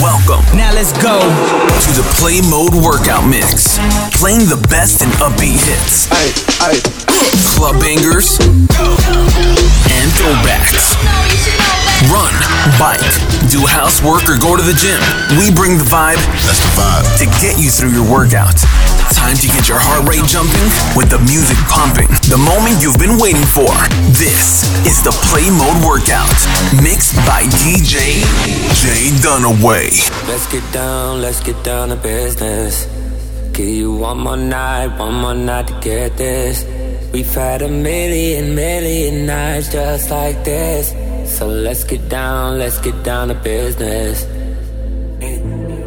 Welcome. Now let's go to the Play Mode Workout Mix. Playing the best in upbeat hits, Hey, hey. club bangers, and throwbacks. Run, bike, do housework, or go to the gym. We bring the vibe That's the vibe. to get you through your workout. Time to get your heart rate jumping with the music pumping. The moment you've been waiting for. This is the Play Mode Workout, mixed by DJ Jay Dunaway. Let's get down, let's get down to business. Give you one more night, one more night to get this. We've had a million, million nights just like this. So let's get down, let's get down to business.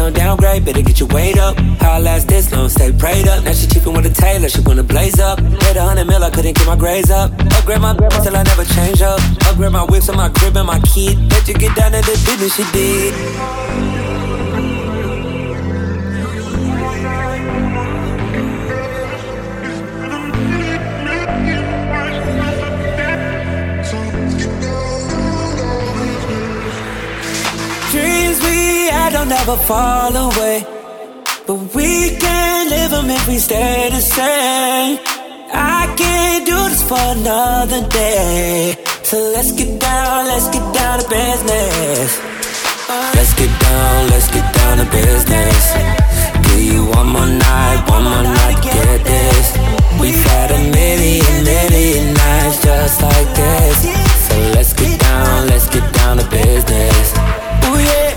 Don't downgrade, better get your weight up. How I last this long, stay prayed up. Now she cheapin' with a tailor, she wanna blaze up. Hit a hundred mil, I couldn't get my grades up. Upgrade my grandma till I never change up. Upgrade my whips and my crib and my kid. Bet you get down to the business she did. Had don't fall away. But we can't live them if we stay the same. I can't do this for another day. So let's get down, let's get down to business. Let's get down, let's get down to business. Give you one more night, one more night to get this. We've had a million, million nights just like this. So let's get down, let's get down to business. Ooh yeah,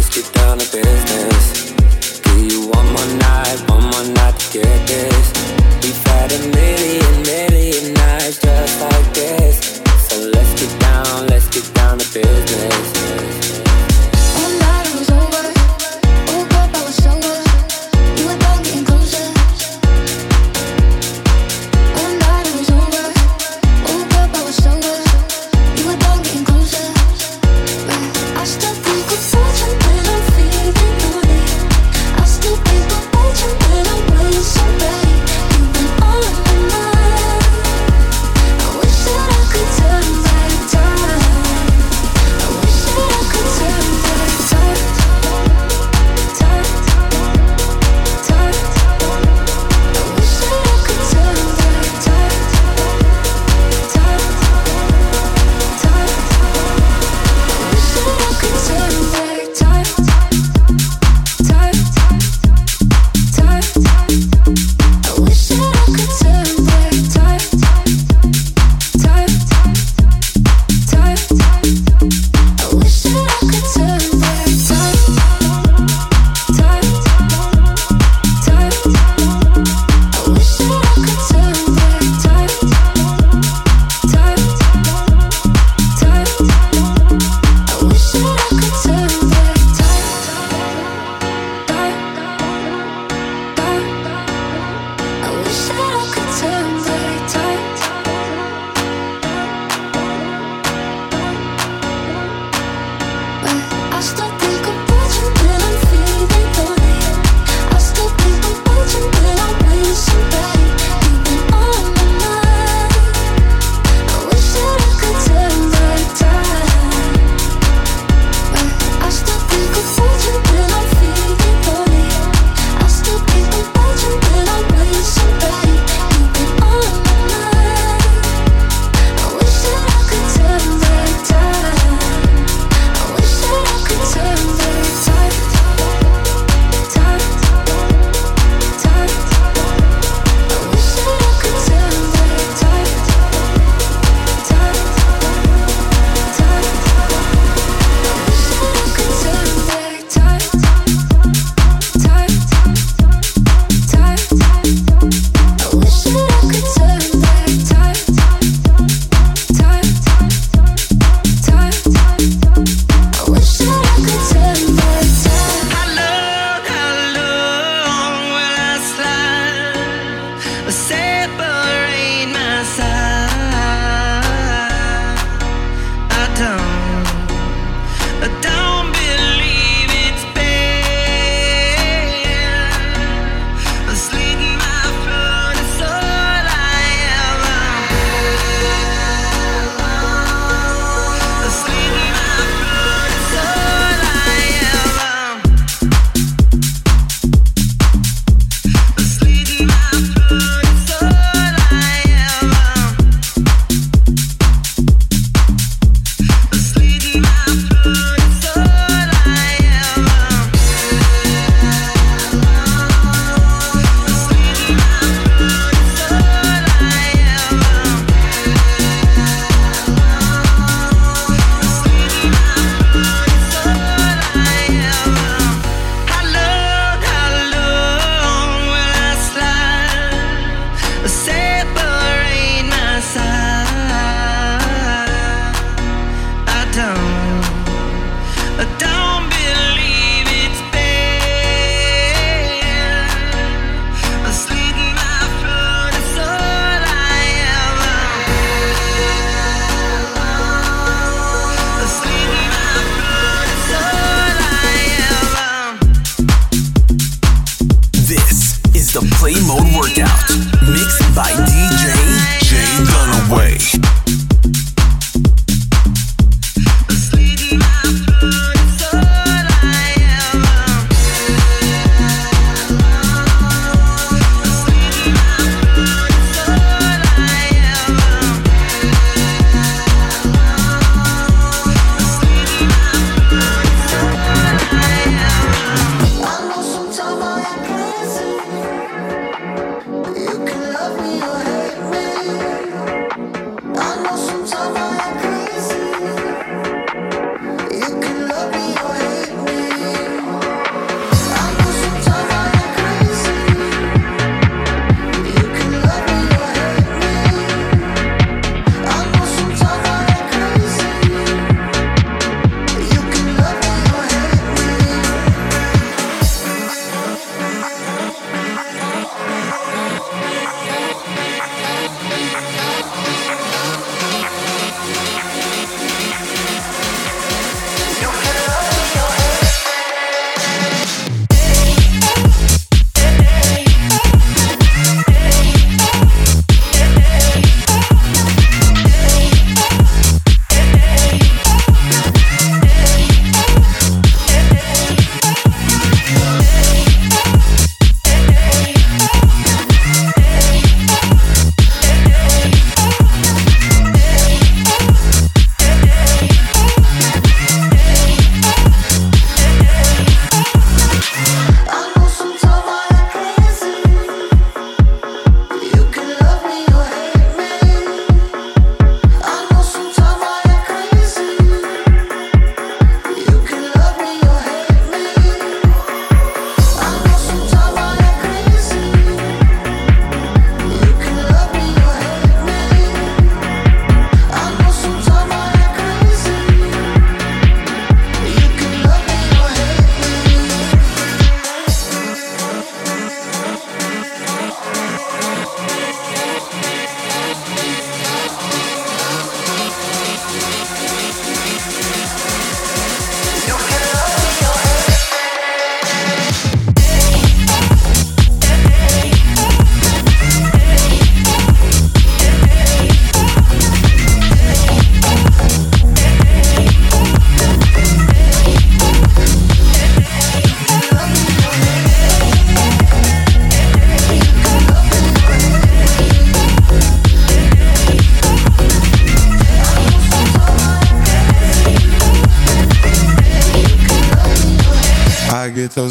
Let's get down, to business. Give you one more night, one more night to get this. We've had a million, million nights just like this. So let's get down, let's get down to business.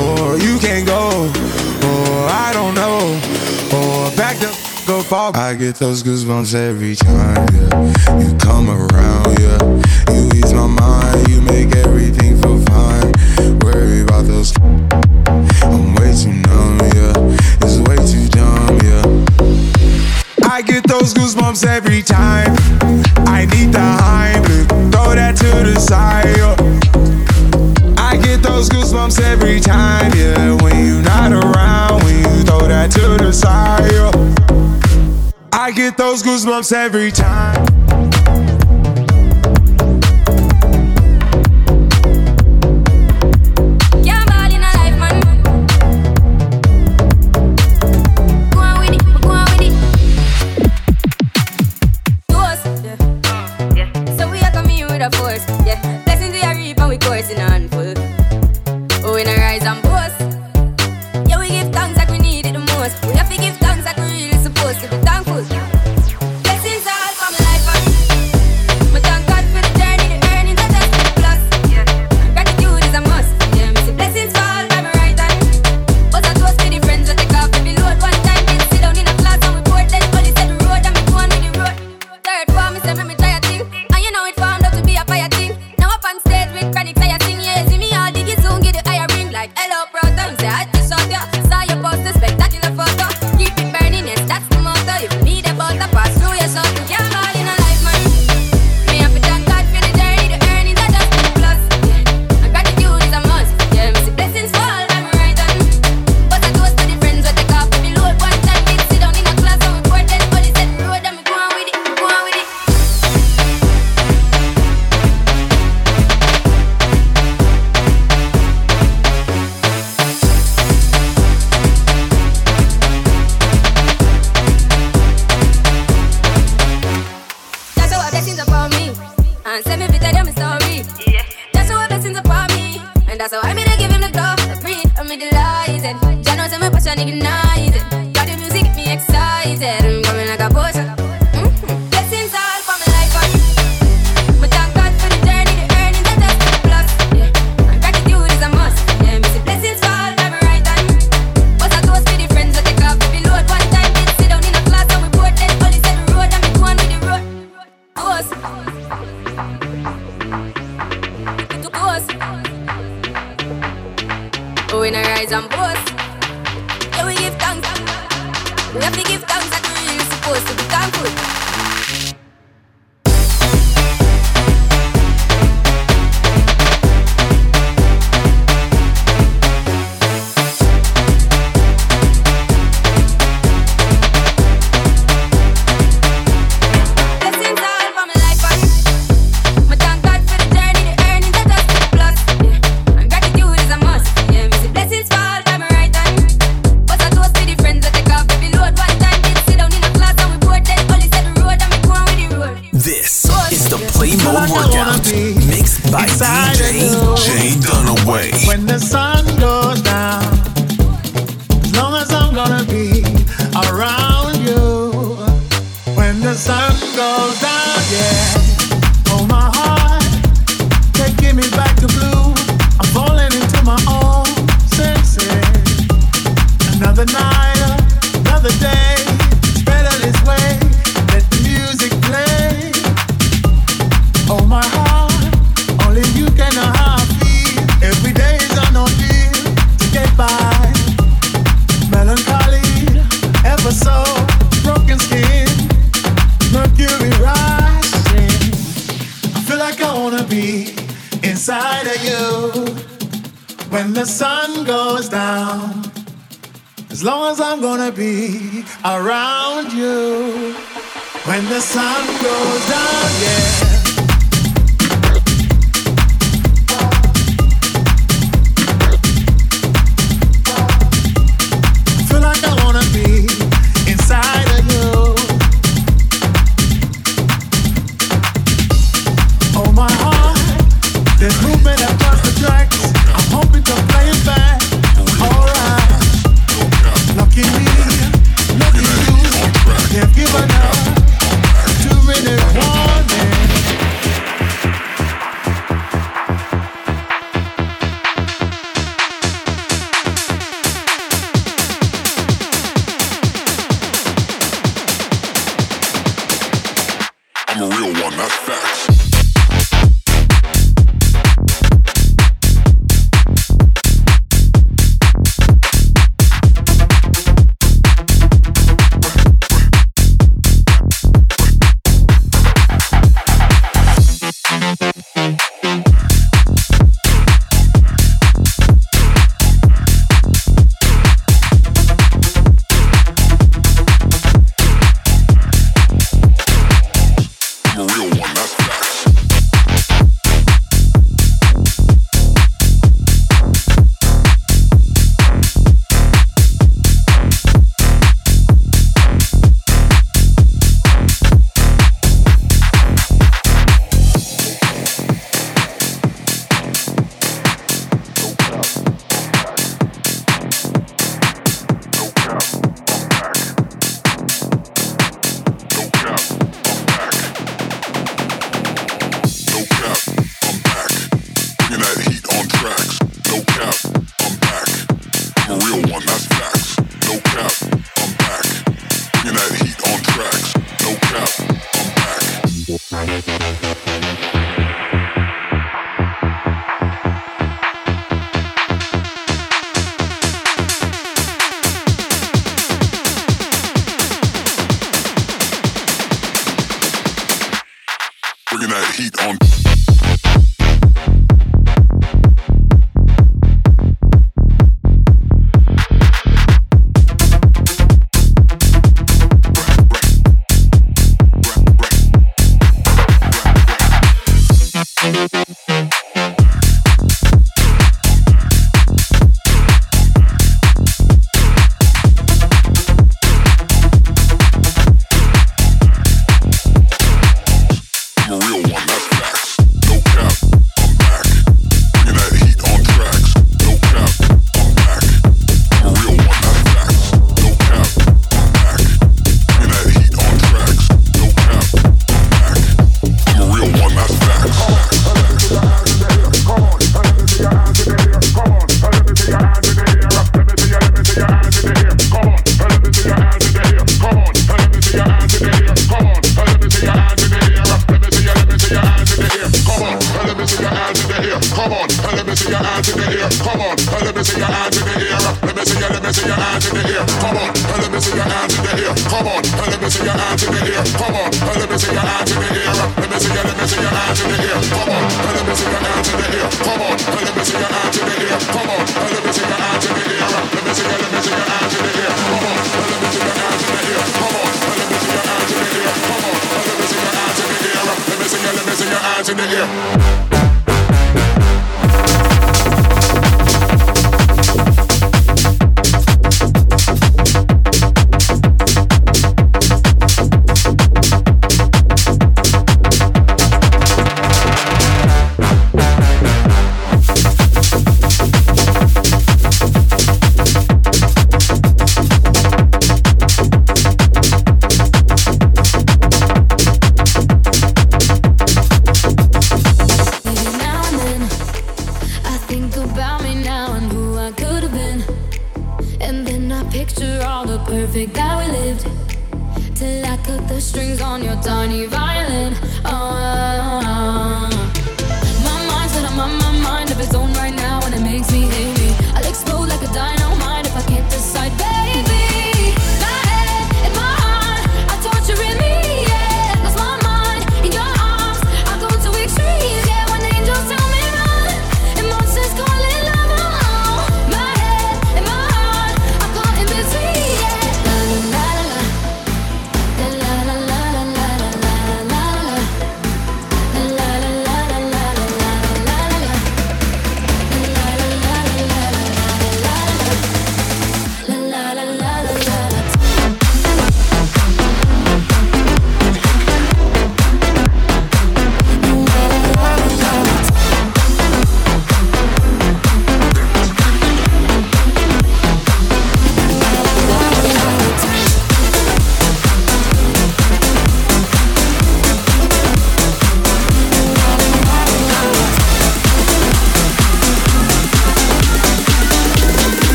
Or you can't go, or I don't know. Or back the f- up off. I get those goosebumps every time, yeah. You come around, yeah. You ease my mind, you make everything feel fine. Worry about those. I'm way too numb, yeah. It's way too dumb, yeah. I get those goosebumps every time. I need the Heimlich, throw that to the side. yeah. Every time, yeah. When you're not around, when you throw that to the side. yeah. I get those goosebumps every time. by Excited DJ Jay Dunaway. When the sun around you. When the sun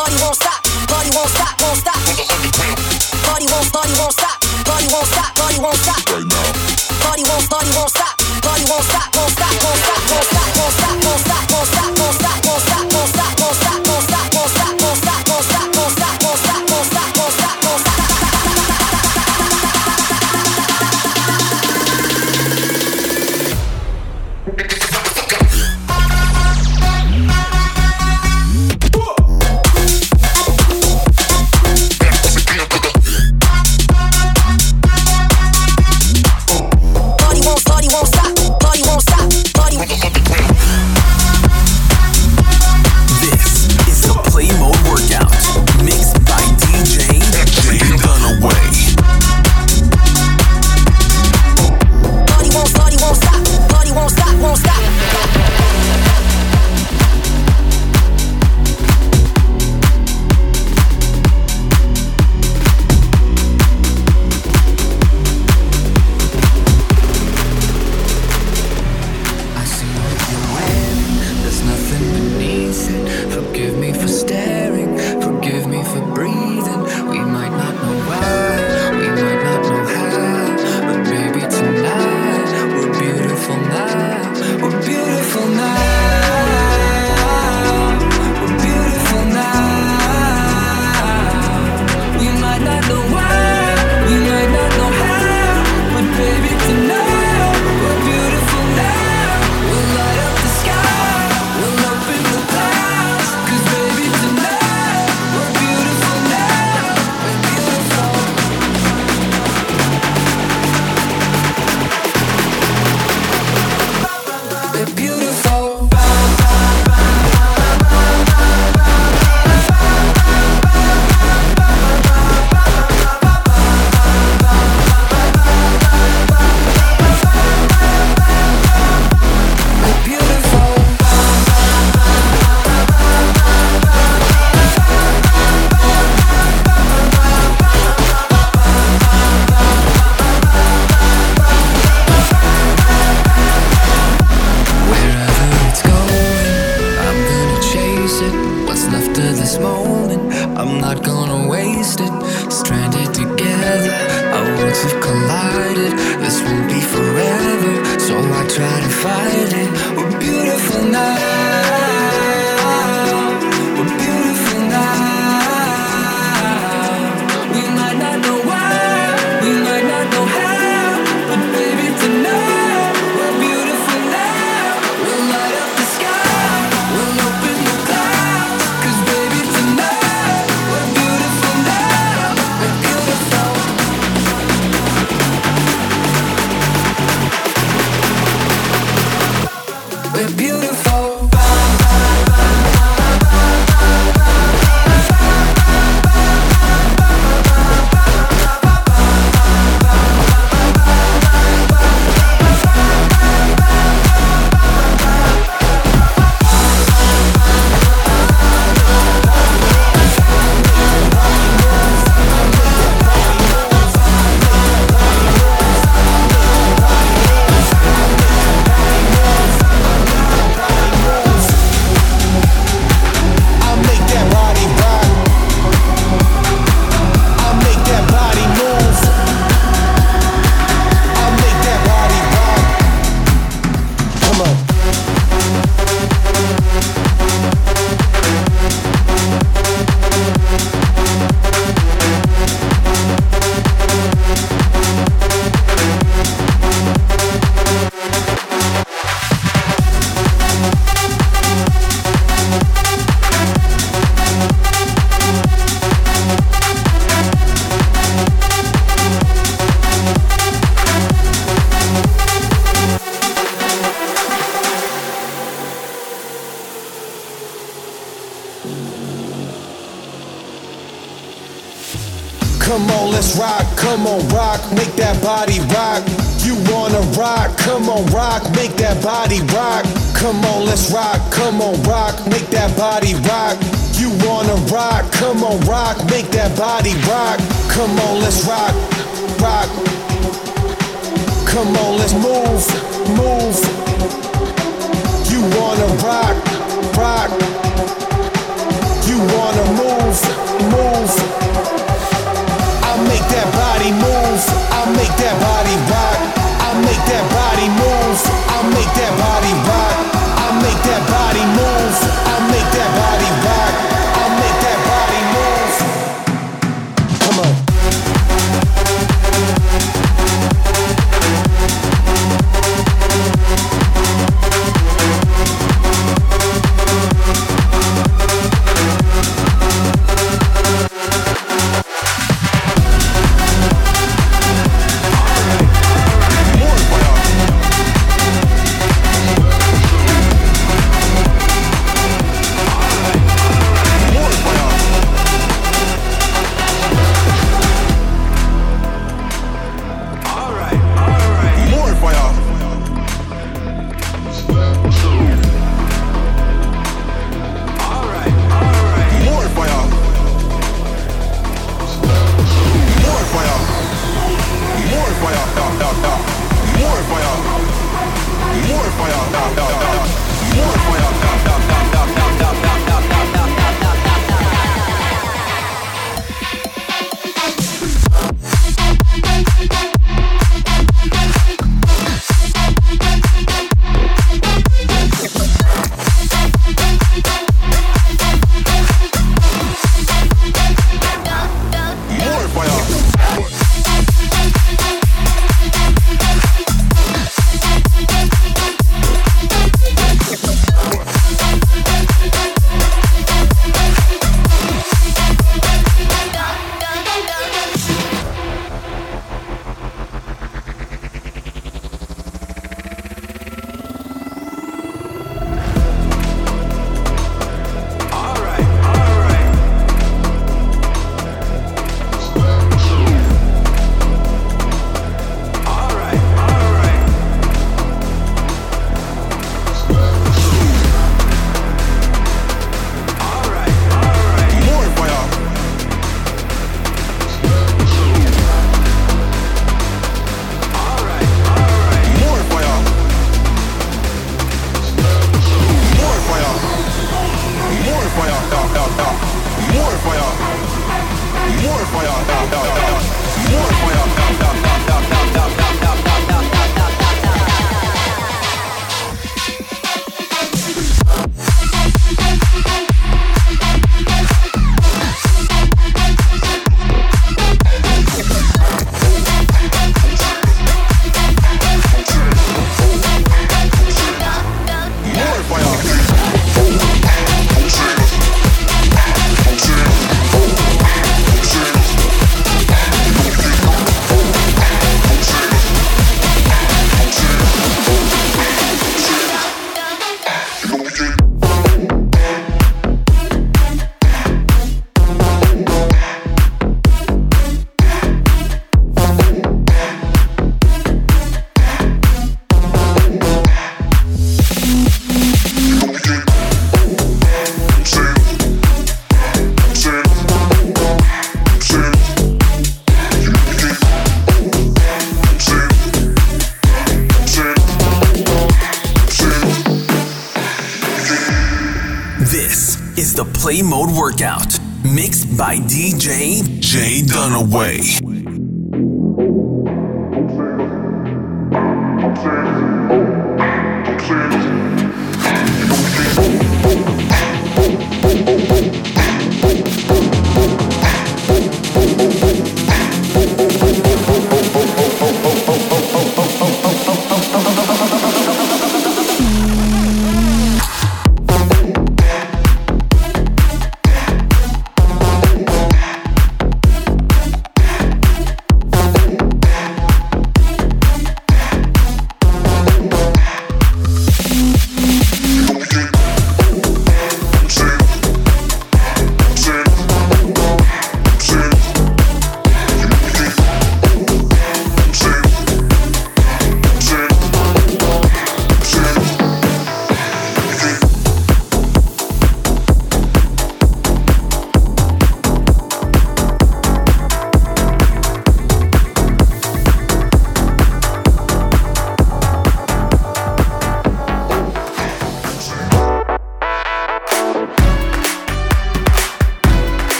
party won't stop, party won't stop, won't stop. Party won't, party won't stop, party won't stop, party won't stop. Right now. Party won't, party won't stop, party won't stop.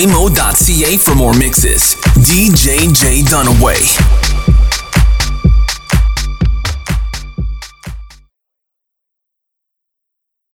Playmode.ca for more mixes. DJ J Dunaway.